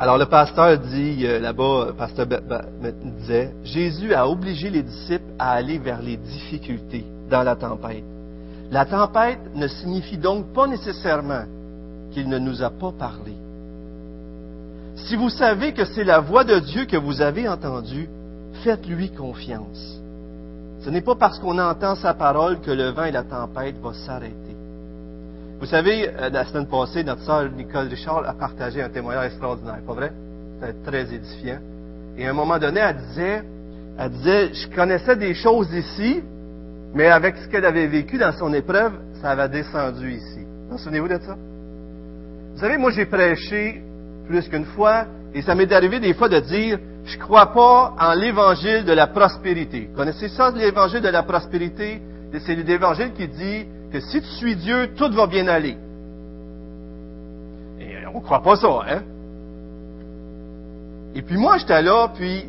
Alors le pasteur dit euh, là-bas, le pasteur disait, Jésus a obligé les disciples à aller vers les difficultés dans la tempête. La tempête ne signifie donc pas nécessairement qu'il ne nous a pas parlé. Si vous savez que c'est la voix de Dieu que vous avez entendue, faites-lui confiance. Ce n'est pas parce qu'on entend sa parole que le vent et la tempête vont s'arrêter. Vous savez, euh, la semaine passée, notre sœur Nicole Richard a partagé un témoignage extraordinaire, pas vrai? C'était très édifiant. Et à un moment donné, elle disait, elle disait, je connaissais des choses ici, mais avec ce qu'elle avait vécu dans son épreuve, ça avait descendu ici. Vous souvenez-vous de ça? Vous savez, moi j'ai prêché plus qu'une fois, et ça m'est arrivé des fois de dire, je crois pas en l'évangile de la prospérité. Connaissez ça, l'évangile de la prospérité? C'est l'évangile qui dit que si tu suis Dieu, tout va bien aller. Et on ne croit pas ça, hein? Et puis moi, j'étais là, puis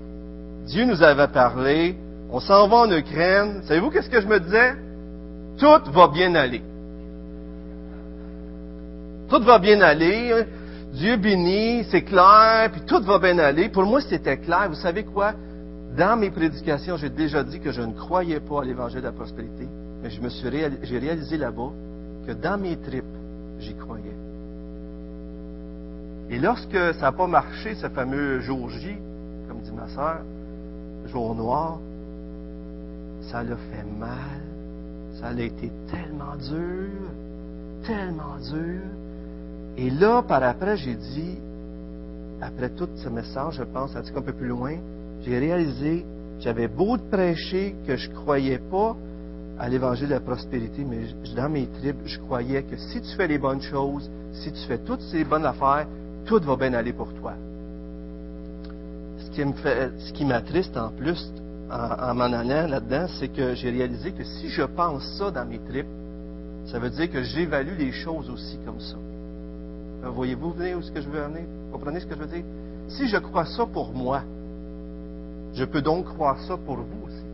Dieu nous avait parlé, on s'en va en Ukraine. Savez-vous qu'est-ce que je me disais? Tout va bien aller. Tout va bien aller. Dieu bénit, c'est clair, puis tout va bien aller. Pour moi, c'était clair. Vous savez quoi? Dans mes prédications, j'ai déjà dit que je ne croyais pas à l'évangile de la prospérité, mais je me suis réal- j'ai réalisé là-bas que dans mes tripes, j'y croyais. Et lorsque ça n'a pas marché, ce fameux jour J, comme dit ma sœur, jour noir, ça l'a fait mal. Ça a été tellement dur, tellement dur. Et là, par après, j'ai dit, après tout ce message, je pense, un petit peu plus loin, j'ai réalisé, j'avais beau de prêcher que je croyais pas à l'évangile de la prospérité, mais dans mes tripes, je croyais que si tu fais les bonnes choses, si tu fais toutes ces bonnes affaires, tout va bien aller pour toi. Ce qui me fait, ce qui m'attriste en plus, en, en m'en allant là-dedans, c'est que j'ai réalisé que si je pense ça dans mes tripes, ça veut dire que j'évalue les choses aussi comme ça. Euh, Voyez-vous venez où ce que je veux amener? Comprenez ce que je veux dire? Si je crois ça pour moi, je peux donc croire ça pour vous aussi.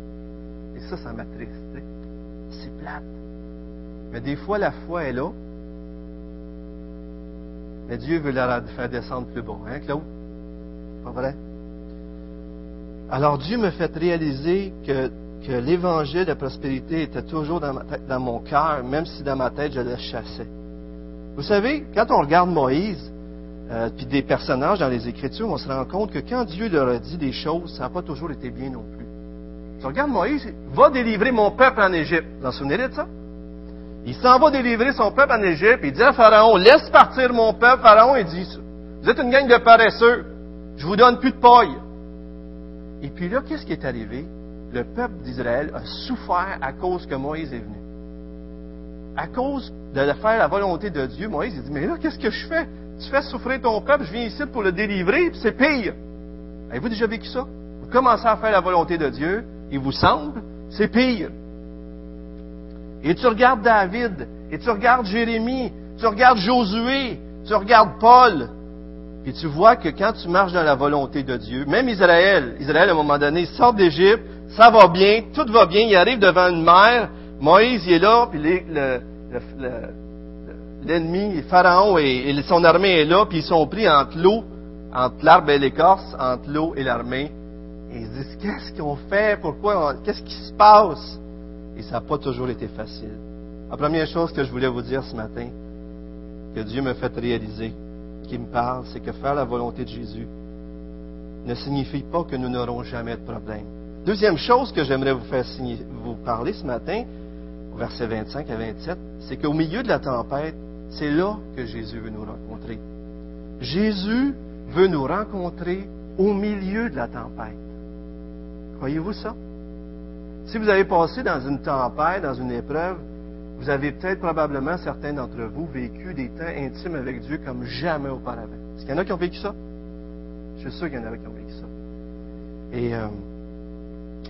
Et ça, ça m'attriste. C'est plate. Mais des fois, la foi est là. Mais Dieu veut la faire descendre plus bas. Hein, Claude? Pas vrai? Alors Dieu me fait réaliser que, l'évangile de prospérité était toujours dans mon cœur, même si dans ma tête je le chassais. Vous savez, quand on regarde Moïse, euh, puis des personnages dans les Écritures, on se rend compte que quand Dieu leur a dit des choses, ça n'a pas toujours été bien non plus. Tu regardes Moïse, va délivrer mon peuple en Égypte. Vous en souvenez de ça? Il s'en va délivrer son peuple en Égypte, il dit à Pharaon, laisse partir mon peuple. Pharaon, il dit, vous êtes une gang de paresseux, je vous donne plus de paille. Et puis là, qu'est-ce qui est arrivé? Le peuple d'Israël a souffert à cause que Moïse est venu. À cause de faire la volonté de Dieu, Moïse il dit, mais là, qu'est-ce que je fais? Tu fais souffrir ton peuple, je viens ici pour le délivrer, puis c'est pire. Avez-vous déjà vécu ça? Vous commencez à faire la volonté de Dieu, il vous semble, c'est pire. Et tu regardes David, et tu regardes Jérémie, tu regardes Josué, tu regardes Paul, puis tu vois que quand tu marches dans la volonté de Dieu, même Israël, Israël à un moment donné sort d'Égypte, ça va bien, tout va bien, il arrive devant une mer, Moïse il est là, puis l'ennemi, Pharaon et, et son armée est là, puis ils sont pris entre l'eau, entre l'arbre et l'écorce, entre l'eau et l'armée. Ils se disent, qu'est-ce qu'on fait? Pourquoi? Qu'est-ce qui se passe? Et ça n'a pas toujours été facile. La première chose que je voulais vous dire ce matin, que Dieu me fait réaliser, qui me parle, c'est que faire la volonté de Jésus ne signifie pas que nous n'aurons jamais de problème. Deuxième chose que j'aimerais vous faire vous parler ce matin, au verset 25 à 27, c'est qu'au milieu de la tempête, c'est là que Jésus veut nous rencontrer. Jésus veut nous rencontrer au milieu de la tempête. Croyez-vous ça? Si vous avez passé dans une tempête, dans une épreuve, vous avez peut-être probablement, certains d'entre vous, vécu des temps intimes avec Dieu comme jamais auparavant. Est-ce qu'il y en a qui ont vécu ça? Je suis sûr qu'il y en a qui ont vécu ça. Et euh,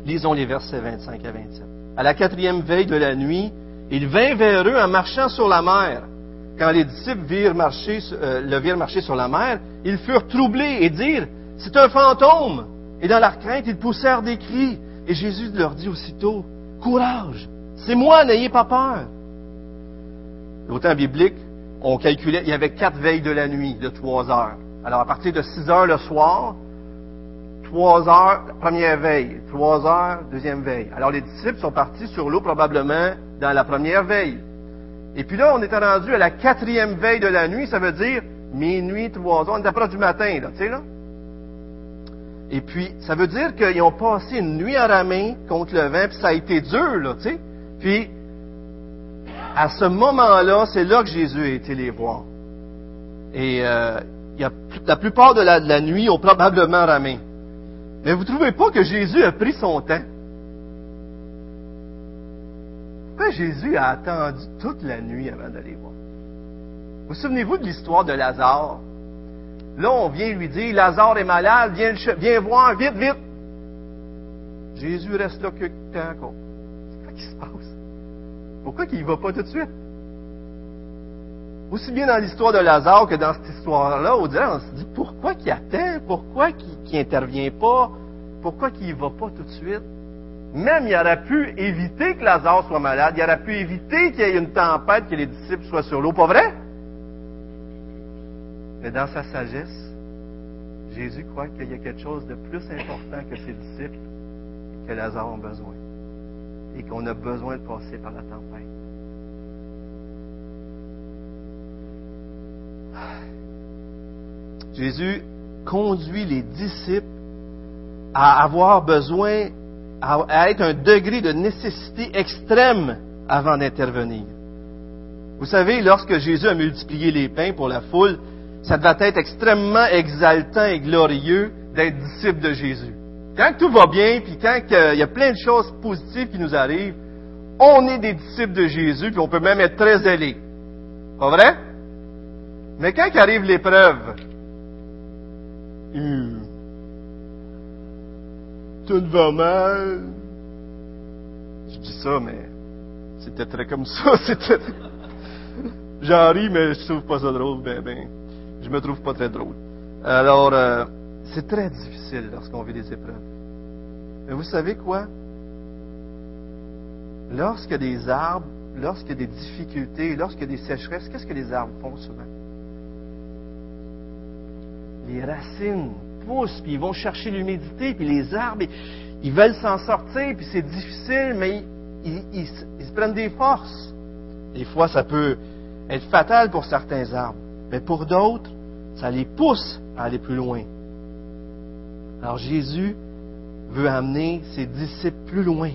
lisons les versets 25 à 27. À la quatrième veille de la nuit, il vint vers eux en marchant sur la mer. Quand les disciples virent marcher, euh, le virent marcher sur la mer, ils furent troublés et dirent, c'est un fantôme. Et dans leur crainte, ils poussèrent des cris. Et Jésus leur dit aussitôt, courage, c'est moi, n'ayez pas peur. L'autant biblique, on calculait, il y avait quatre veilles de la nuit de trois heures. Alors, à partir de 6 heures le soir, 3 heures, première veille, 3 heures, deuxième veille. Alors, les disciples sont partis sur l'eau probablement dans la première veille. Et puis là, on était rendu à la quatrième veille de la nuit, ça veut dire minuit, 3 heures, on est proche du matin, là, tu sais, là. Et puis, ça veut dire qu'ils ont passé une nuit à ramer contre le vent, puis ça a été dur, là, tu sais. Puis, à ce moment-là, c'est là que Jésus a été les voir. Et euh, la plupart de la, de la nuit ont probablement ramé. Mais vous ne trouvez pas que Jésus a pris son temps? Pourquoi Jésus a attendu toute la nuit avant d'aller voir? Vous souvenez-vous de l'histoire de Lazare? Là, on vient lui dire, Lazare est malade, viens, viens voir, vite, vite. Jésus reste là que temps encore. C'est quoi qui se passe? Pourquoi qu'il ne va pas tout de suite? Aussi bien dans l'histoire de Lazare que dans cette histoire-là, on se dit pourquoi qu'il attend, pourquoi qu'il n'intervient pas, pourquoi qu'il ne va pas tout de suite? Même il aurait pu éviter que Lazare soit malade, il aurait pu éviter qu'il y ait une tempête, que les disciples soient sur l'eau, pas vrai? Mais dans sa sagesse, Jésus croit qu'il y a quelque chose de plus important que ses disciples que Lazare a besoin et qu'on a besoin de passer par la tempête. Jésus conduit les disciples à avoir besoin, à être un degré de nécessité extrême avant d'intervenir. Vous savez, lorsque Jésus a multiplié les pains pour la foule, ça devait être extrêmement exaltant et glorieux d'être disciple de Jésus. Quand tout va bien, puis quand il y a plein de choses positives qui nous arrivent, on est des disciples de Jésus, puis on peut même être très zélés. Pas vrai? Mais quand arrive l'épreuve, hum, tout va mal. Je dis ça, mais c'était très comme ça. J'en ris, mais je trouve pas ça drôle, ben, ben. Je me trouve pas très drôle. Alors, euh, c'est très difficile lorsqu'on vit des épreuves. Mais vous savez quoi? Lorsqu'il y a des arbres, lorsqu'il y a des difficultés, lorsqu'il y a des sécheresses, qu'est-ce que les arbres font souvent? Les racines poussent, puis ils vont chercher l'humidité, puis les arbres, ils veulent s'en sortir, puis c'est difficile, mais ils, ils, ils, se prennent des forces. Des fois, ça peut être fatal pour certains arbres, mais pour d'autres, ça les pousse à aller plus loin. Alors Jésus veut amener ses disciples plus loin.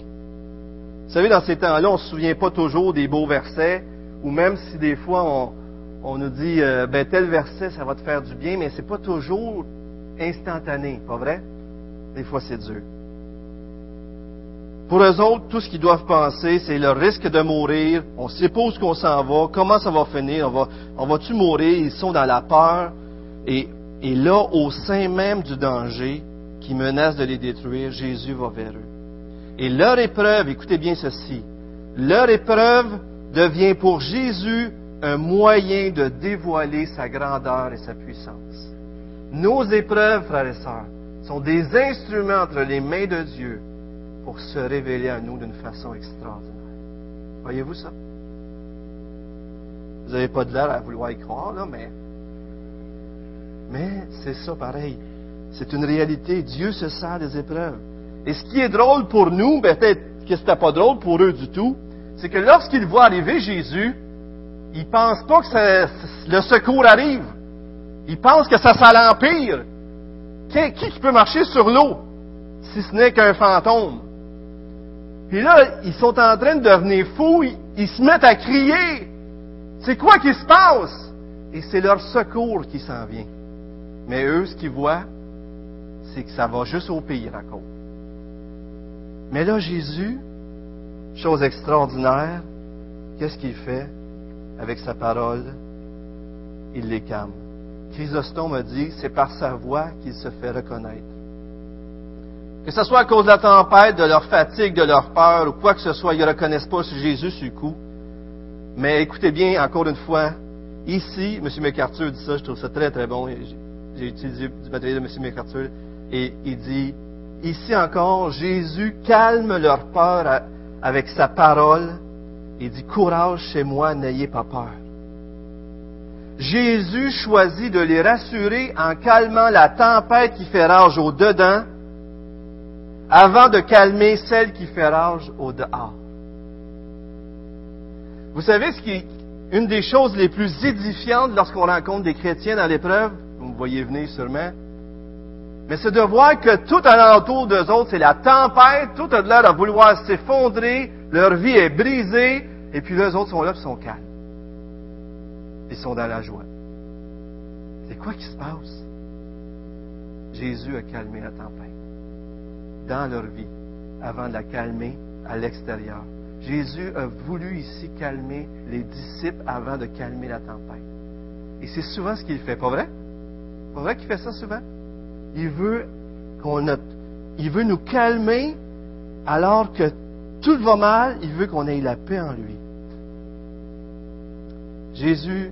Vous savez, dans ces temps-là, on ne se souvient pas toujours des beaux versets, ou même si des fois on, on nous dit, euh, ben tel verset, ça va te faire du bien, mais c'est pas toujours instantané, pas vrai? Des fois, c'est dur. Pour eux autres, tout ce qu'ils doivent penser, c'est le risque de mourir. On suppose qu'on s'en va. Comment ça va finir? On va, on va-tu mourir? Ils sont dans la peur. Et, là, au sein même du danger qui menace de les détruire, Jésus va vers eux. Et leur épreuve, écoutez bien ceci, leur épreuve devient pour Jésus un moyen de dévoiler sa grandeur et sa puissance. Nos épreuves, frères et sœurs, sont des instruments entre les mains de Dieu pour se révéler à nous d'une façon extraordinaire. Voyez-vous ça? Vous n'avez pas de l'air à vouloir y croire, là, mais, mais c'est ça pareil. C'est une réalité. Dieu se sert des épreuves. Et ce qui est drôle pour nous, ben, peut-être que ce n'était pas drôle pour eux du tout, c'est que lorsqu'ils voient arriver Jésus, ils ne pensent pas que le secours arrive. Ils pensent que ça, ça l'empire. Qui, qui peut marcher sur l'eau si ce n'est qu'un fantôme? Puis là, ils sont en train de devenir fous, ils se mettent à crier. C'est quoi qui se passe? Et c'est leur secours qui s'en vient. Mais eux, ce qu'ils voient, c'est que ça va juste au pire à. Mais là, Jésus, chose extraordinaire, qu'est-ce qu'il fait avec sa parole? Il les calme. Chrysostome a dit, c'est par sa voix qu'il se fait reconnaître. Que ce soit à cause de la tempête, de leur fatigue, de leur peur ou quoi que ce soit, ils ne reconnaissent pas Jésus sur coup. Mais écoutez bien, encore une fois, ici, M. McArthur dit ça, je trouve ça très très bon. J'ai utilisé du matériel de M. McArthur et il dit, ici encore, Jésus calme leur peur avec sa parole. Il dit, courage chez moi, n'ayez pas peur. Jésus choisit de les rassurer en calmant la tempête qui fait rage au dedans avant de calmer celle qui fait rage au dehors. Vous savez ce qui est une des choses les plus édifiantes lorsqu'on rencontre des chrétiens dans l'épreuve? Vous me voyez venir sûrement. Mais c'est de voir que tout alentour d'eux autres, c'est la tempête, tout a l'air de vouloir s'effondrer, leur vie est brisée, et puis les autres sont là, ils sont calmes. Ils sont dans la joie. C'est quoi qui se passe? Jésus a calmé la tempête dans leur vie avant de la calmer à l'extérieur. Jésus a voulu ici calmer les disciples avant de calmer la tempête. Et c'est souvent ce qu'il fait, pas vrai? Pas vrai qu'il fait ça souvent? Il veut qu'on il veut nous calmer alors que tout va mal, il veut qu'on ait la paix en lui. Jésus,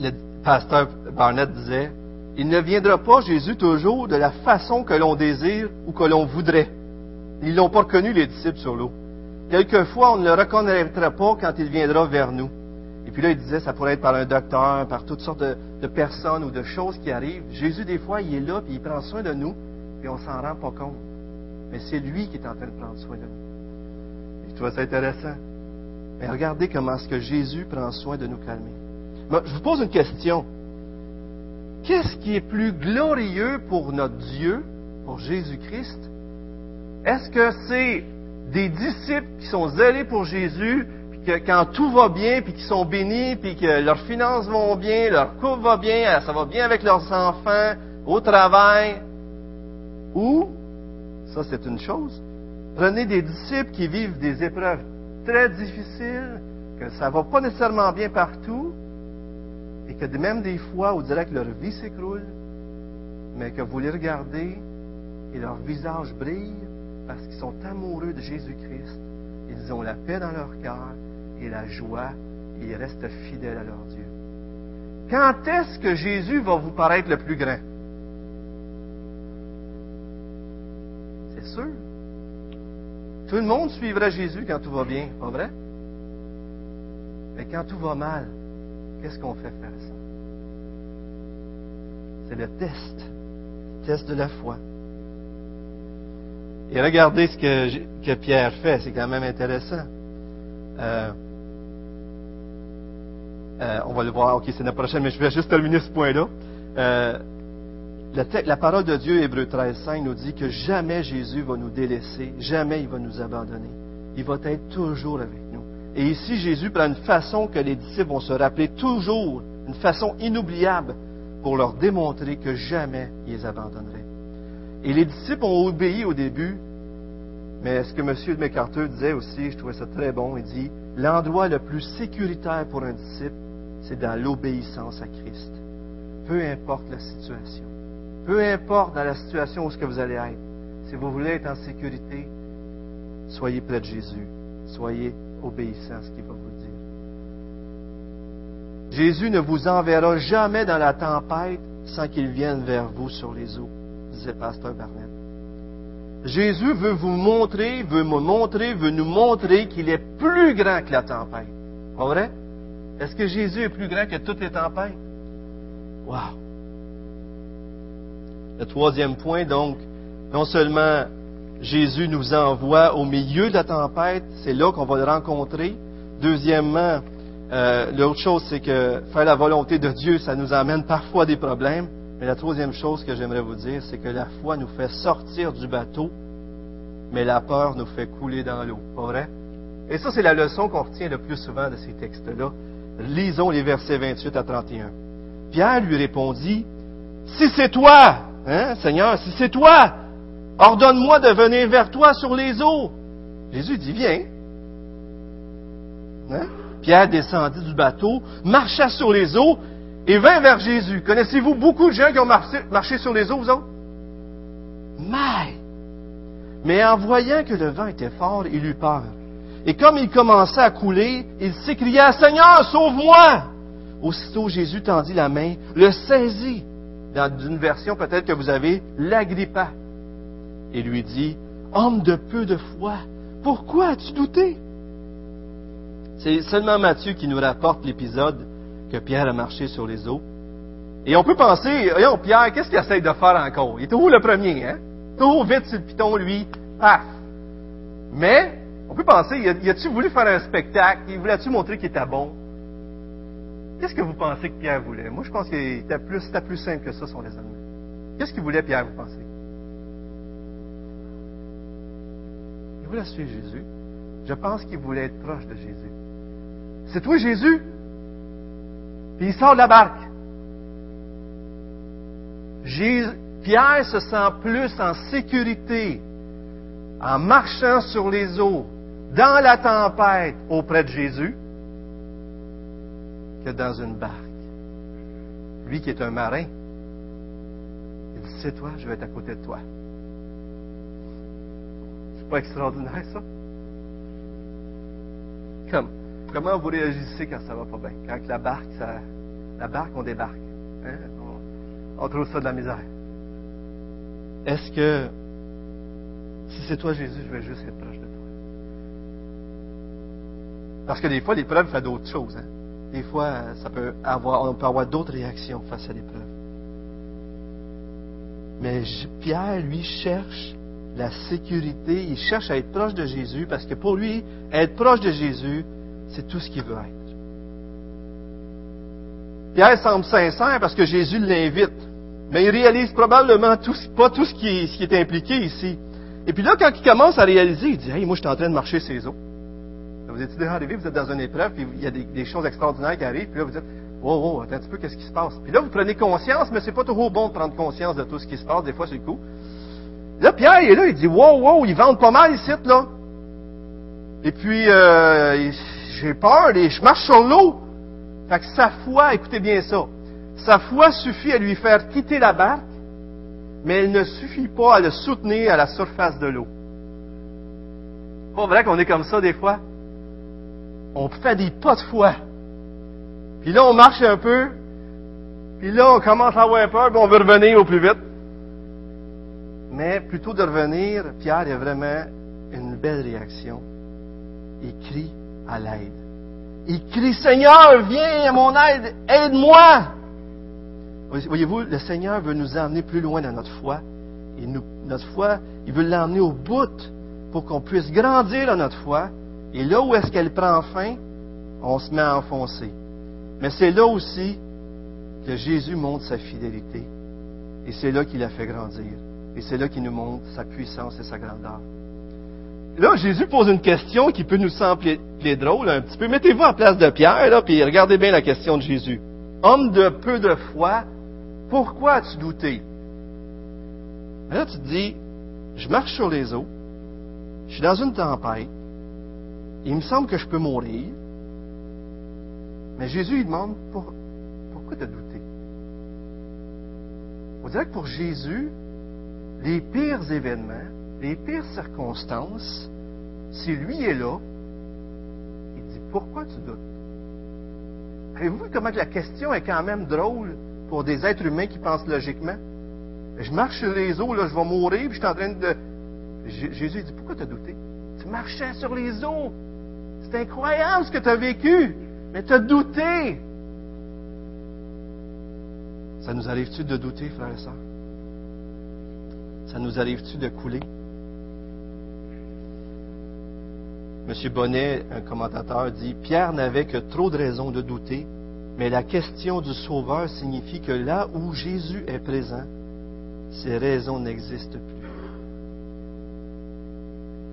le pasteur Barnett disait, il ne viendra pas, Jésus, toujours de la façon que l'on désire ou que l'on voudrait. Ils n'ont pas reconnu les disciples sur l'eau. Quelquefois, on ne le reconnaîtra pas quand il viendra vers nous. Et puis là, il disait, ça pourrait être par un docteur, par toutes sortes de, personnes ou de choses qui arrivent. Jésus, des fois, il est là, puis il prend soin de nous, puis on s'en rend pas compte. Mais c'est lui qui est en train de prendre soin de nous. Et je trouve ça intéressant. Mais regardez comment est-ce que Jésus prend soin de nous calmer. je vous pose une question. Qu'est-ce qui est plus glorieux pour notre Dieu, pour Jésus-Christ? Est-ce que c'est des disciples qui sont zélés pour Jésus, que quand tout va bien, puis qui sont bénis, puis que leurs finances vont bien, leur couple va bien, ça va bien avec leurs enfants, au travail, ou, ça c'est une chose, prenez des disciples qui vivent des épreuves très difficiles, que ça va pas nécessairement bien partout, et que même des fois, on dirait que leur vie s'écroule, mais que vous les regardez et leur visage brille parce qu'ils sont amoureux de Jésus-Christ. Ils ont la paix dans leur cœur et la joie et ils restent fidèles à leur Dieu. Quand est-ce que Jésus va vous paraître le plus grand? C'est sûr. Tout le monde suivra Jésus quand tout va bien, pas vrai? Mais quand tout va mal, Qu'est-ce qu'on fait faire ça? C'est le test, le test de la foi. Et regardez ce que, Pierre fait, c'est quand même intéressant. Euh, euh, on va le voir, ok, c'est la prochaine, mais je vais juste terminer ce point-là. Euh, la, parole de Dieu, Hébreu 13, 5, nous dit que jamais Jésus va nous délaisser, jamais il va nous abandonner. Il va être toujours avec nous. Et ici, Jésus prend une façon que les disciples vont se rappeler toujours, une façon inoubliable pour leur démontrer que jamais ils les abandonneraient. Et les disciples ont obéi au début, mais ce que M. de MacArthur disait aussi, je trouvais ça très bon, il dit, l'endroit le plus sécuritaire pour un disciple, c'est dans l'obéissance à Christ. Peu importe la situation. Peu importe dans la situation où que vous allez être. Si vous voulez être en sécurité, soyez près de Jésus. Soyez obéissant à ce qu'il va vous dire. Jésus ne vous enverra jamais dans la tempête sans qu'il vienne vers vous sur les eaux, disait Pasteur Barnett. Jésus veut vous montrer, veut me montrer, veut nous montrer qu'il est plus grand que la tempête. Pas vrai? Est-ce que Jésus est plus grand que toutes les tempêtes? Wow! Le troisième point, donc, non seulement Jésus nous envoie au milieu de la tempête, c'est là qu'on va le rencontrer. Deuxièmement, euh, l'autre chose, c'est que faire la volonté de Dieu, ça nous amène parfois des problèmes. Mais la troisième chose que j'aimerais vous dire, c'est que la foi nous fait sortir du bateau, mais la peur nous fait couler dans l'eau. Pas? Et ça, c'est la leçon qu'on retient le plus souvent de ces textes-là. Lisons les versets 28 à 31. Pierre lui répondit, Si c'est toi, hein, Seigneur, si c'est toi, Ordonne-moi de venir vers toi sur les eaux. Jésus dit, viens. Hein? Pierre descendit du bateau, marcha sur les eaux et vint vers Jésus. Connaissez-vous beaucoup de gens qui ont marché, sur les eaux, vous autres? Mais, mais en voyant que le vent était fort, il eut peur. Et comme il commençait à couler, il s'écria, Seigneur, sauve-moi! Aussitôt Jésus tendit la main, le saisit. Dans une version peut-être que vous avez, l'agrippa et lui dit, Homme de peu de foi, pourquoi as-tu douté? C'est seulement Matthieu qui nous rapporte l'épisode que Pierre a marché sur les eaux. Et on peut penser, voyons, Pierre, qu'est-ce qu'il essaie de faire encore? Il est où le premier, hein? Tout vite sur le piton, lui, paf! Mais, on peut penser, il a-tu voulu faire un spectacle? Il voulait-tu montrer qu'il était bon? Qu'est-ce que vous pensez que Pierre voulait? Moi, je pense que c'était plus, plus simple que ça, son raisonnement. Qu'est-ce qu'il voulait, Pierre, vous pensez? Il voulait suivre Jésus. Je pense qu'il voulait être proche de Jésus. C'est toi, Jésus? Puis il sort de la barque. Pierre se sent plus en sécurité en marchant sur les eaux, dans la tempête, auprès de Jésus, que dans une barque. Lui qui est un marin, il dit, c'est toi, je vais être à côté de toi. C'est pas extraordinaire, ça? Comme, comment vous réagissez quand ça va pas bien? Quand la barque, ça, la barque, on débarque. Hein? On, on trouve ça de la misère. Est-ce que, si c'est toi Jésus, je vais juste être proche de toi? Parce que des fois, l'épreuve fait d'autres choses. Hein? Des fois, ça peut avoir, on peut avoir d'autres réactions face à l'épreuve. Mais Pierre, lui, cherche la sécurité, il cherche à être proche de Jésus parce que pour lui, être proche de Jésus, c'est tout ce qu'il veut être. Pierre semble sincère parce que Jésus l'invite, mais il réalise probablement pas tout ce qui, ce qui, est impliqué ici. Et puis là, quand il commence à réaliser, il dit Hey, moi, je suis en train de marcher ces eaux. Vous êtes déjà arrivé, vous êtes dans une épreuve, puis il y a des, choses extraordinaires qui arrivent, puis là vous dites, oh, oh, attends un petit peu, qu'est-ce qui se passe? Puis là, vous prenez conscience, mais c'est pas toujours bon de prendre conscience de tout ce qui se passe, des fois c'est le coup. Là, Pierre, il est là, il dit, wow, wow, ils vendent pas mal ici, là. Et puis, euh, j'ai peur, et je marche sur l'eau. Fait que sa foi, écoutez bien ça, sa foi suffit à lui faire quitter la barque, mais elle ne suffit pas à le soutenir à la surface de l'eau. Pas vrai qu'on est comme ça des fois? On fait des pas de foi. Puis là, on marche un peu, puis là, on commence à avoir peur, puis on veut revenir au plus vite. Mais plutôt de revenir, Pierre a vraiment une belle réaction. Il crie à l'aide. Il crie, Seigneur, viens à mon aide, aide-moi. Voyez-vous, le Seigneur veut nous emmener plus loin dans notre foi. Notre foi, il veut l'emmener au bout pour qu'on puisse grandir dans notre foi et là où est-ce qu'elle prend fin, on se met à enfoncer. Mais c'est là aussi que Jésus montre sa fidélité. Et c'est là qu'il la fait grandir. Et c'est là qu'il nous montre sa puissance et sa grandeur. Là, Jésus pose une question qui peut nous sembler drôle un petit peu. Mettez-vous en place de Pierre, là, puis regardez bien la question de Jésus. Homme de peu de foi, pourquoi as-tu douté? là, tu te dis, je marche sur les eaux, je suis dans une tempête, il me semble que je peux mourir. Mais Jésus, il demande, pourquoi as douté? On dirait que pour Jésus, les pires événements, les pires circonstances, si lui est là, il dit, pourquoi tu doutes? Avez-vous vu comment la question est quand même drôle pour des êtres humains qui pensent logiquement? Je marche sur les eaux, là, je vais mourir, puis je suis en train de... Jésus dit, pourquoi as douté? Tu marchais sur les eaux. C'est incroyable ce que tu as vécu, mais tu as douté. Ça nous arrive-tu de douter, frères et sœurs? Ça nous arrive-tu de couler? M. Bonnet, un commentateur, dit Pierre n'avait que trop de raisons de douter, mais la question du Sauveur signifie que là où Jésus est présent, ces raisons n'existent plus.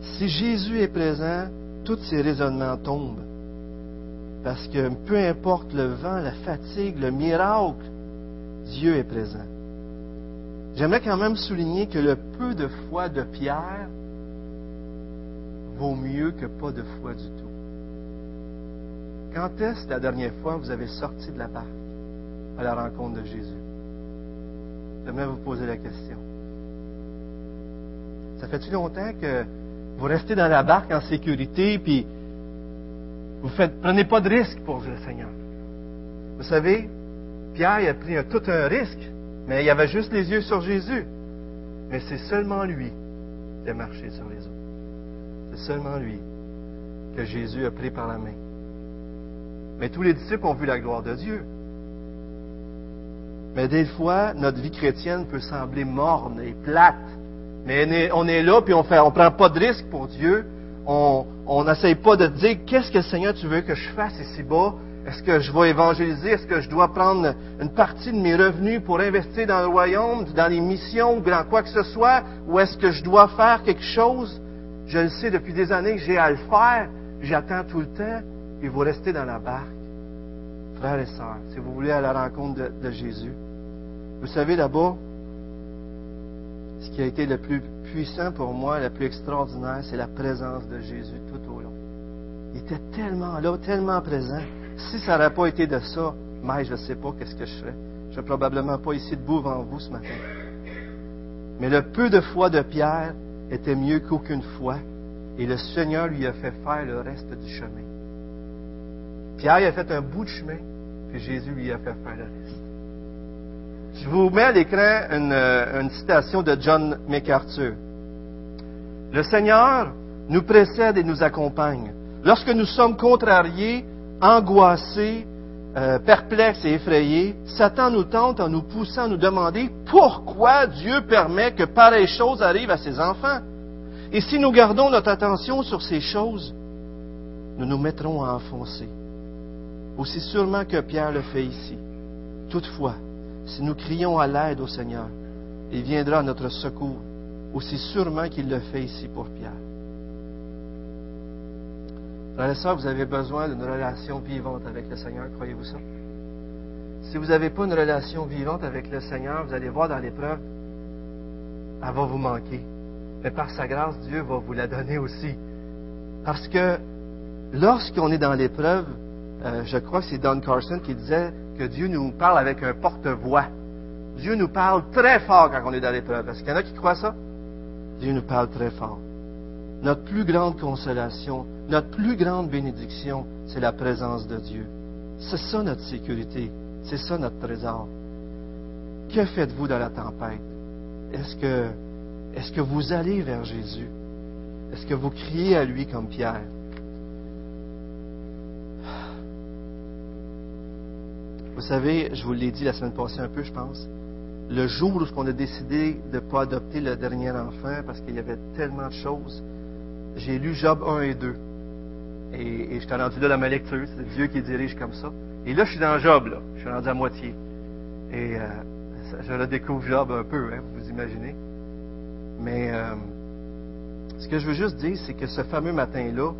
Si Jésus est présent, tous ces raisonnements tombent. Parce que peu importe le vent, la fatigue, le miracle, Dieu est présent. J'aimerais quand même souligner que le peu de foi de Pierre vaut mieux que pas de foi du tout. Quand est-ce la dernière fois que vous avez sorti de la barque à la rencontre de Jésus? J'aimerais vous poser la question. Ça fait-tu longtemps que vous restez dans la barque en sécurité, puis vous prenez pas de risque pour le Seigneur. Vous savez, Pierre a pris tout un risque, mais il avait juste les yeux sur Jésus. Mais c'est seulement lui qui a marché sur les eaux. C'est seulement lui que Jésus a pris par la main. Mais tous les disciples ont vu la gloire de Dieu. Mais des fois, notre vie chrétienne peut sembler morne et plate. Mais on est là, puis on ne prend pas de risque pour Dieu. On n'essaye pas de dire qu'est-ce que Seigneur tu veux que je fasse ici-bas. Est-ce que je vais évangéliser? Est-ce que je dois prendre une partie de mes revenus pour investir dans le royaume, dans les missions ou dans quoi que ce soit? Ou est-ce que je dois faire quelque chose? Je le sais depuis des années que j'ai à le faire. J'attends tout le temps. Et vous restez dans la barque. Frères et sœurs, si vous voulez à la rencontre de, Jésus, vous savez là-bas, ce qui a été le plus puissant pour moi, le plus extraordinaire, c'est la présence de Jésus tout au long. Il était tellement là, tellement présent. Si ça n'aurait pas été de ça, mais je ne sais pas qu'est-ce que je ferais. Je ne serais probablement pas ici debout devant vous ce matin. Mais le peu de foi de Pierre était mieux qu'aucune foi, et le Seigneur lui a fait faire le reste du chemin. Pierre a fait un bout de chemin, puis Jésus lui a fait faire le reste. Je vous mets à l'écran une, euh, une citation de John MacArthur. Le Seigneur nous précède et nous accompagne. Lorsque nous sommes contrariés, angoissés, euh, perplexes et effrayés, Satan nous tente en nous poussant à nous demander pourquoi Dieu permet que pareilles choses arrivent à ses enfants. Et si nous gardons notre attention sur ces choses, nous nous mettrons à enfoncer. Aussi sûrement que Pierre le fait ici. Toutefois, si nous crions à l'aide au Seigneur, il viendra à notre secours, aussi sûrement qu'il le fait ici pour Pierre. Frères et sœurs, vous avez besoin d'une relation vivante avec le Seigneur, croyez-vous ça? Si vous n'avez pas une relation vivante avec le Seigneur, vous allez voir dans l'épreuve, elle va vous manquer. Mais par sa grâce, Dieu va vous la donner aussi. Parce que lorsqu'on est dans l'épreuve, euh, je crois que c'est Don Carson qui disait Dieu nous parle avec un porte-voix. Dieu nous parle très fort quand on est dans l'épreuve. Est-ce qu'il y en a qui croient ça? Dieu nous parle très fort. Notre plus grande consolation, notre plus grande bénédiction, c'est la présence de Dieu. C'est ça notre sécurité. C'est ça notre trésor. Que faites-vous dans la tempête? Est-ce que vous allez vers Jésus? Est-ce que vous criez à lui comme Pierre? Vous savez, je vous l'ai dit la semaine passée un peu, je pense, le jour où on a décidé de ne pas adopter le dernier enfant parce qu'il y avait tellement de choses, j'ai lu Job 1 et 2. Et, et je suis rendu là dans ma lecture. C'est Dieu qui dirige comme ça. Et là, je suis dans Job, là. Je suis rendu à moitié. Et euh, je redécouvre Job un peu, hein, vous imaginez. Mais euh, ce que je veux juste dire, c'est que ce fameux matin-là,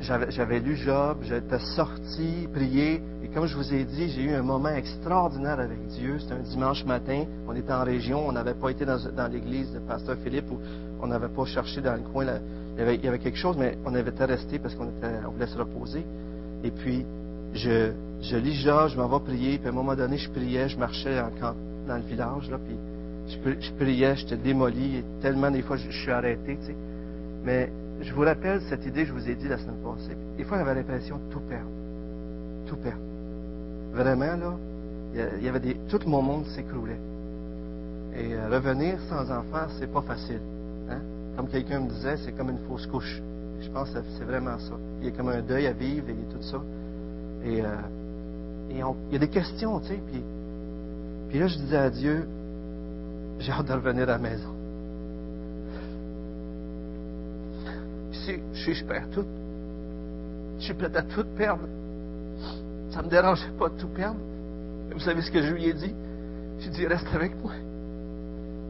j'avais lu Job, j'étais sorti, prié, et comme je vous ai dit, j'ai eu un moment extraordinaire avec Dieu. C'était un dimanche matin, on était en région, on n'avait pas été dans, l'église de Pasteur Philippe, ou on n'avait pas cherché dans le coin, il, y avait, quelque chose, mais on avait été resté parce qu'on on voulait se reposer. Et puis, je, je lis Job, je m'en vais prier, puis à un moment donné, je priais, je marchais dans le village, là, puis je, je priais, j'étais démoli, et tellement des fois, je, je suis arrêté, tu sais. Mais je vous rappelle cette idée que je vous ai dit la semaine passée. Des fois, j'avais l'impression de tout perdre. Tout perdre. Vraiment, là, il y avait des, tout mon monde s'écroulait. Et euh, revenir sans enfant, c'est pas facile. Hein? Comme quelqu'un me disait, c'est comme une fausse couche. Je pense que c'est vraiment ça. Il y a comme un deuil à vivre et tout ça. Et, euh, il y a des questions, tu sais. Puis là, je disais à Dieu, j'ai hâte de revenir à la maison. Si je perds tout, je suis prêt à tout perdre. Ça ne me dérangeait pas de tout perdre. vous savez ce que je lui ai dit? J'ai dit, reste avec moi.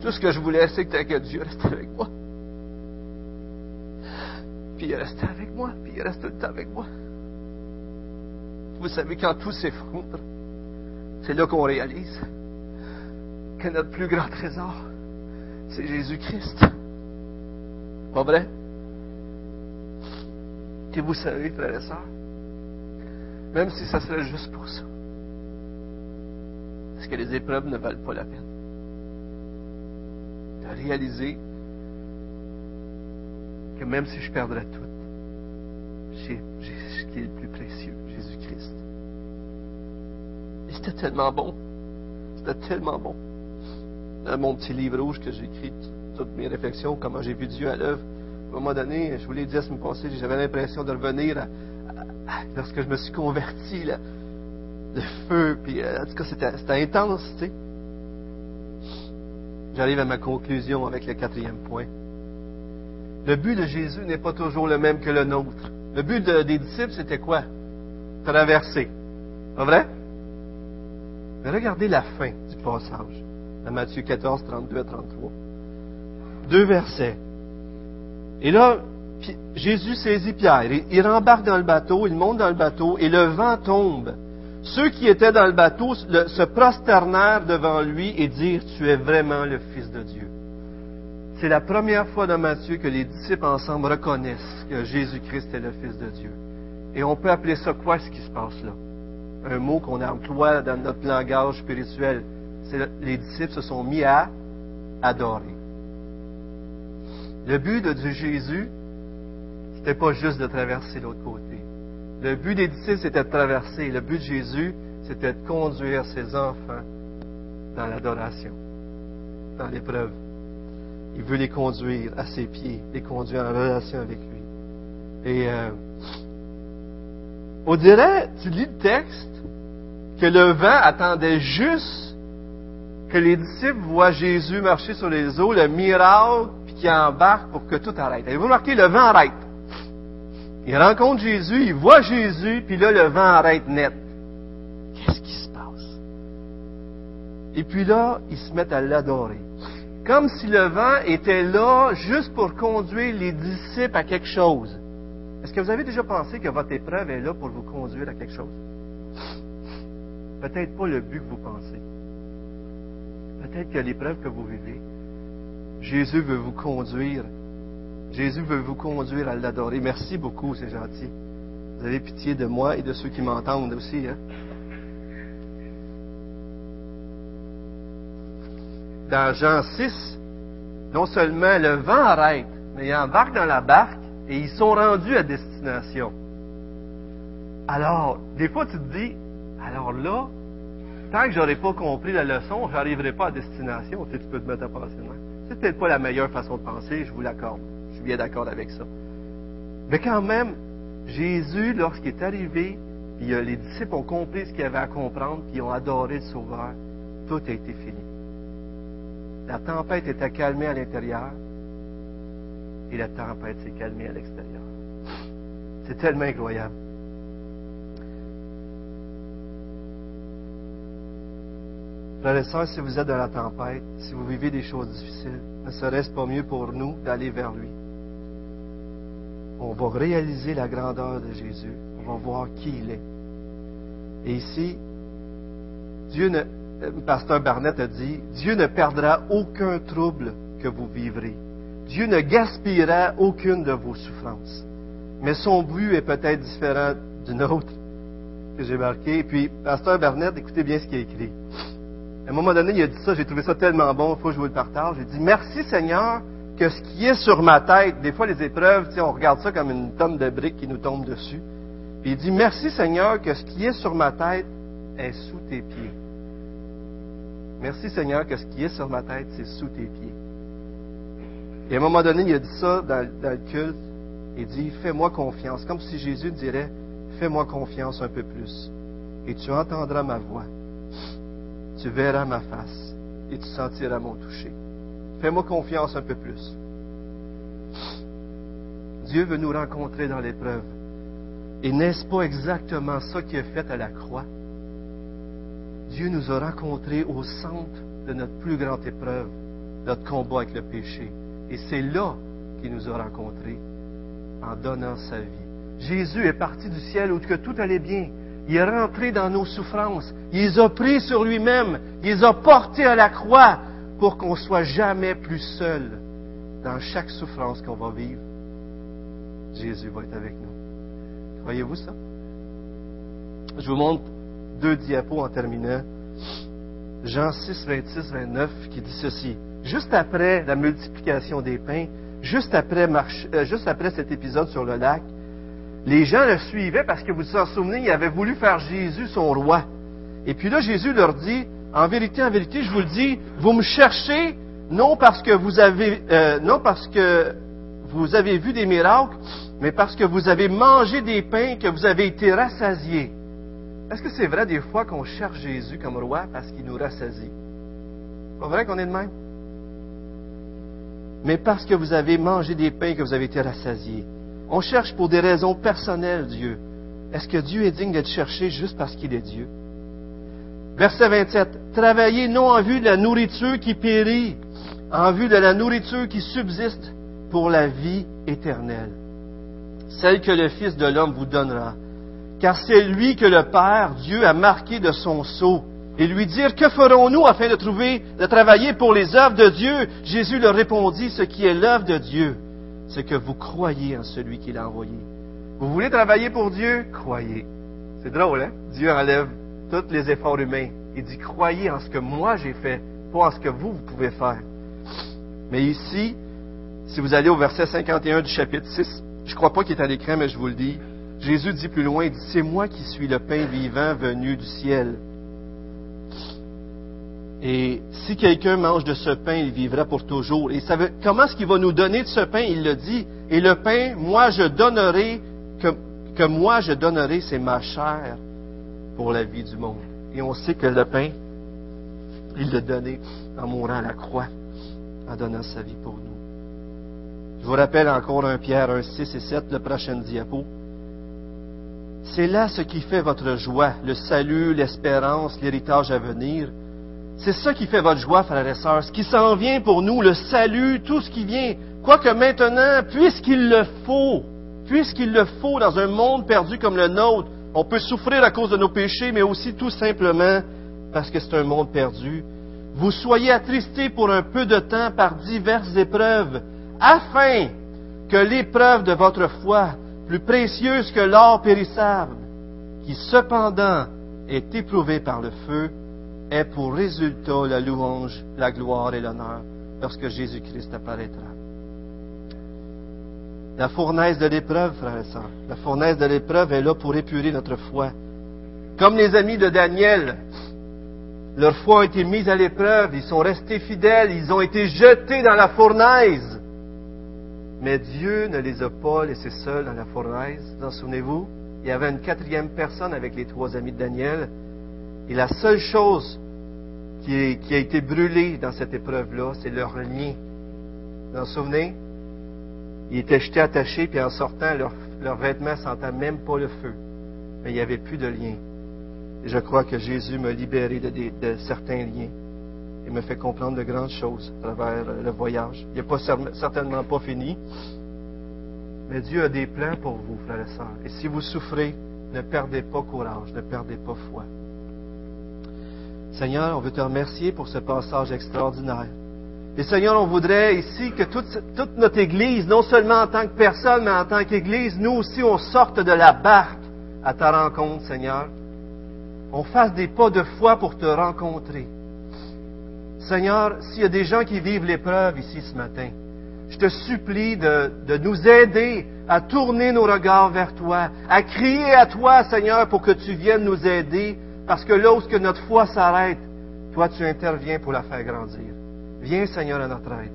Tout ce que je voulais, c'est que, que Dieu reste avec moi. Puis il est avec moi, puis il reste tout le temps avec moi. Vous savez, quand tout s'effondre, c'est là qu'on réalise que notre plus grand trésor, c'est Jésus-Christ. Pas vrai? Et vous savez, frères et sœurs, même si ça serait juste pour ça, est-ce que les épreuves ne valent pas la peine? De réaliser que même si je perdrais tout, j'ai ce qui est le plus précieux, Jésus-Christ. Et c'était tellement bon. C'était tellement bon. Dans mon petit livre rouge que j'ai écrit toutes mes réflexions, comment j'ai vu Dieu à l'œuvre, à un moment donné, je vous l'ai dit à ce passé, j'avais l'impression de revenir lorsque je me suis converti, là, le feu, puis euh, en tout cas, c'était, intense. J'arrive à ma conclusion avec le quatrième point. Le but de Jésus n'est pas toujours le même que le nôtre. Le but des disciples, c'était quoi? Traverser. Pas vrai? Mais regardez la fin du passage, à Matthieu 14, 32 à 33. Deux versets. Et là, Jésus saisit Pierre, il rembarque dans le bateau, il monte dans le bateau, et le vent tombe. Ceux qui étaient dans le bateau se prosternèrent devant lui et dirent, Tu es vraiment le Fils de Dieu. C'est la première fois dans Matthieu que les disciples ensemble reconnaissent que Jésus-Christ est le Fils de Dieu. Et on peut appeler ça quoi ce qui se passe là? Un mot qu'on emploie dans notre langage spirituel. Les disciples se sont mis à adorer. Le but de Jésus, c'était pas juste de traverser l'autre côté. Le but des disciples, c'était de traverser. Le but de Jésus, c'était de conduire ses enfants dans l'adoration, dans l'épreuve. Il veut les conduire à ses pieds, les conduire en relation avec lui. Et euh, on dirait, tu lis le texte, que le vent attendait juste que les disciples voient Jésus marcher sur les eaux, le miracle, qu'il embarque pour que tout arrête. Avez-vous remarqué, le vent arrête. Il rencontre Jésus, il voit Jésus, puis là, le vent arrête net. Qu'est-ce qui se passe? Et puis là, ils se mettent à l'adorer. Comme si le vent était là juste pour conduire les disciples à quelque chose. Est-ce que vous avez déjà pensé que votre épreuve est là pour vous conduire à quelque chose? Peut-être pas le but que vous pensez. Peut-être que l'épreuve que vous vivez, Jésus veut vous conduire Jésus veut vous conduire à l'adorer. Merci beaucoup, c'est gentil. Vous avez pitié de moi et de ceux qui m'entendent aussi. Hein? Dans Jean 6, non seulement le vent arrête, mais ils embarquent dans la barque et ils sont rendus à destination. Alors, des fois, tu te dis, alors là, tant que j'aurais pas compris la leçon, j'arriverai pas à destination. Tu, sais, tu peux te mettre à penser. C'est peut-être pas la meilleure façon de penser, je vous l'accorde suis bien d'accord avec ça. Mais quand même, Jésus, lorsqu'il est arrivé, puis les disciples ont compris ce qu'il avait à comprendre, puis ont adoré le Sauveur, tout a été fini. La tempête était calmée à l'intérieur, et la tempête s'est calmée à l'extérieur. C'est tellement incroyable. Frères et sœurs, si vous êtes dans la tempête, si vous vivez des choses difficiles, ne serait-ce pas mieux pour nous d'aller vers lui? on va réaliser la grandeur de Jésus. On va voir qui il est. Et ici, Dieu ne, euh, Pasteur Barnett a dit, Dieu ne perdra aucun trouble que vous vivrez. Dieu ne gaspillera aucune de vos souffrances. Mais son but est peut-être différent d'une autre que j'ai marqué. Et puis, Pasteur Barnett, écoutez bien ce qu'il a écrit. À un moment donné, il a dit ça, j'ai trouvé ça tellement bon, il faut que je vous le partage. Il dit, merci Seigneur que ce qui est sur ma tête, des fois les épreuves, on regarde ça comme une tonne de briques qui nous tombe dessus. Puis il dit, merci Seigneur que ce qui est sur ma tête est sous tes pieds. Merci Seigneur que ce qui est sur ma tête, c'est sous tes pieds. Et à un moment donné, il a dit ça dans, dans le culte. Il dit, fais-moi confiance. Comme si Jésus dirait, fais-moi confiance un peu plus. Et tu entendras ma voix. Tu verras ma face. Et tu sentiras mon toucher. Fais-moi confiance un peu plus. Dieu veut nous rencontrer dans l'épreuve. Et n'est-ce pas exactement ça qui est fait à la croix? Dieu nous a rencontrés au centre de notre plus grande épreuve, notre combat avec le péché. Et c'est là qu'il nous a rencontrés, en donnant sa vie. Jésus est parti du ciel où tout allait bien. Il est rentré dans nos souffrances. Il les a pris sur lui-même. Il les a portés à la croix pour qu'on soit jamais plus seul dans chaque souffrance qu'on va vivre. Jésus va être avec nous. Croyez-vous ça? Je vous montre deux diapos en terminant. Jean 6, 26, 29, qui dit ceci. Juste après la multiplication des pains, juste après, euh, juste après cet épisode sur le lac, les gens le suivaient parce que vous vous en souvenez, ils avaient voulu faire Jésus son roi. Et puis là, Jésus leur dit, en vérité, en vérité, je vous le dis, vous me cherchez non parce que vous avez, euh, non parce que vous avez vu des miracles, mais parce que vous avez mangé des pains, que vous avez été rassasiés. Est-ce que c'est vrai des fois qu'on cherche Jésus comme roi parce qu'il nous rassasie? Pas vrai qu'on est de même? Mais parce que vous avez mangé des pains, que vous avez été rassasiés. On cherche pour des raisons personnelles Dieu. Est-ce que Dieu est digne d'être cherché juste parce qu'il est Dieu? Verset 27. Travaillez non en vue de la nourriture qui périt, en vue de la nourriture qui subsiste pour la vie éternelle, celle que le Fils de l'homme vous donnera. Car c'est lui que le Père, Dieu, a marqué de son sceau. Et lui dire, que ferons-nous afin de trouver, de travailler pour les œuvres de Dieu? Jésus leur répondit, ce qui est l'œuvre de Dieu, c'est que vous croyez en celui qui l'a envoyé. Vous voulez travailler pour Dieu? Croyez. C'est drôle, hein? Dieu enlève tous les efforts humains. Il dit, croyez en ce que moi j'ai fait, pas en ce que vous, vous pouvez faire. Mais ici, si vous allez au verset 51 du chapitre 6, je ne crois pas qu'il est à l'écran, mais je vous le dis, Jésus dit plus loin, c'est moi qui suis le pain vivant venu du ciel. Et si quelqu'un mange de ce pain, il vivra pour toujours. Et comment est-ce qu'il va nous donner de ce pain? Il le dit. Et le pain, moi je donnerai, que, que moi je donnerai, c'est ma chair pour la vie du monde. Et on sait que le pain, il l'a donné en mourant à la croix, en donnant sa vie pour nous. Je vous rappelle encore un Pierre 1, 6 et 7, le prochain diapo. C'est là ce qui fait votre joie, le salut, l'espérance, l'héritage à venir. C'est ça qui fait votre joie, frères et sœurs. Ce qui s'en vient pour nous, le salut, tout ce qui vient. Quoique maintenant, puisqu'il le faut, puisqu'il le faut dans un monde perdu comme le nôtre, on peut souffrir à cause de nos péchés, mais aussi tout simplement parce que c'est un monde perdu. Vous soyez attristés pour un peu de temps par diverses épreuves, afin que l'épreuve de votre foi, plus précieuse que l'or périssable, qui cependant est éprouvée par le feu, ait pour résultat la louange, la gloire et l'honneur lorsque Jésus-Christ apparaîtra. La fournaise de l'épreuve, frères et sœurs, la fournaise de l'épreuve est là pour épurer notre foi. Comme les amis de Daniel, leur foi a été mise à l'épreuve, ils sont restés fidèles, ils ont été jetés dans la fournaise. Mais Dieu ne les a pas laissés seuls dans la fournaise. Vous en souvenez-vous? Il y avait une quatrième personne avec les trois amis de Daniel. Et la seule chose qui, a été brûlée dans cette épreuve-là, c'est leur lien. Vous en souvenez? Ils étaient jetés attachés, puis en sortant, leurs vêtements ne sentaient même pas le feu. Mais il n'y avait plus de lien. Et je crois que Jésus m'a libéré de, certains liens et me fait comprendre de grandes choses à travers le voyage. Il n'est pas certainement pas fini. Mais Dieu a des plans pour vous, frères et sœurs. Et si vous souffrez, ne perdez pas courage, ne perdez pas foi. Seigneur, on veut te remercier pour ce passage extraordinaire. Et Seigneur, on voudrait ici que toute, notre Église, non seulement en tant que personne, mais en tant qu'Église, nous aussi, on sorte de la barque à ta rencontre, Seigneur. On fasse des pas de foi pour te rencontrer. Seigneur, s'il y a des gens qui vivent l'épreuve ici ce matin, je te supplie de, de, nous aider à tourner nos regards vers toi, à crier à toi, Seigneur, pour que tu viennes nous aider, parce que là où que notre foi s'arrête, toi tu interviens pour la faire grandir. Viens, Seigneur, à notre aide.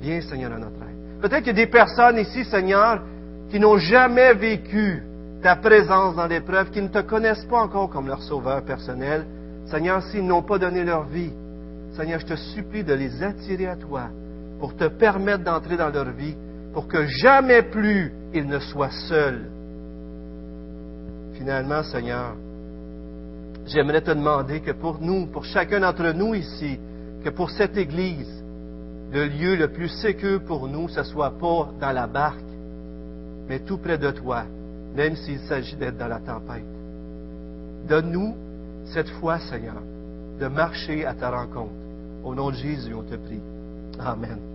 Viens, Seigneur, à notre aide. Peut-être qu'il y a des personnes ici, Seigneur, qui n'ont jamais vécu ta présence dans l'épreuve, qui ne te connaissent pas encore comme leur sauveur personnel. Seigneur, s'ils n'ont pas donné leur vie, Seigneur, je te supplie de les attirer à toi pour te permettre d'entrer dans leur vie, pour que jamais plus ils ne soient seuls. Finalement, Seigneur, j'aimerais te demander que pour nous, pour chacun d'entre nous ici, que pour cette Église, le lieu le plus sécur pour nous, ce soit pas dans la barque, mais tout près de toi, même s'il s'agit d'être dans la tempête. Donne-nous cette foi, Seigneur, de marcher à ta rencontre. Au nom de Jésus, on te prie. Amen.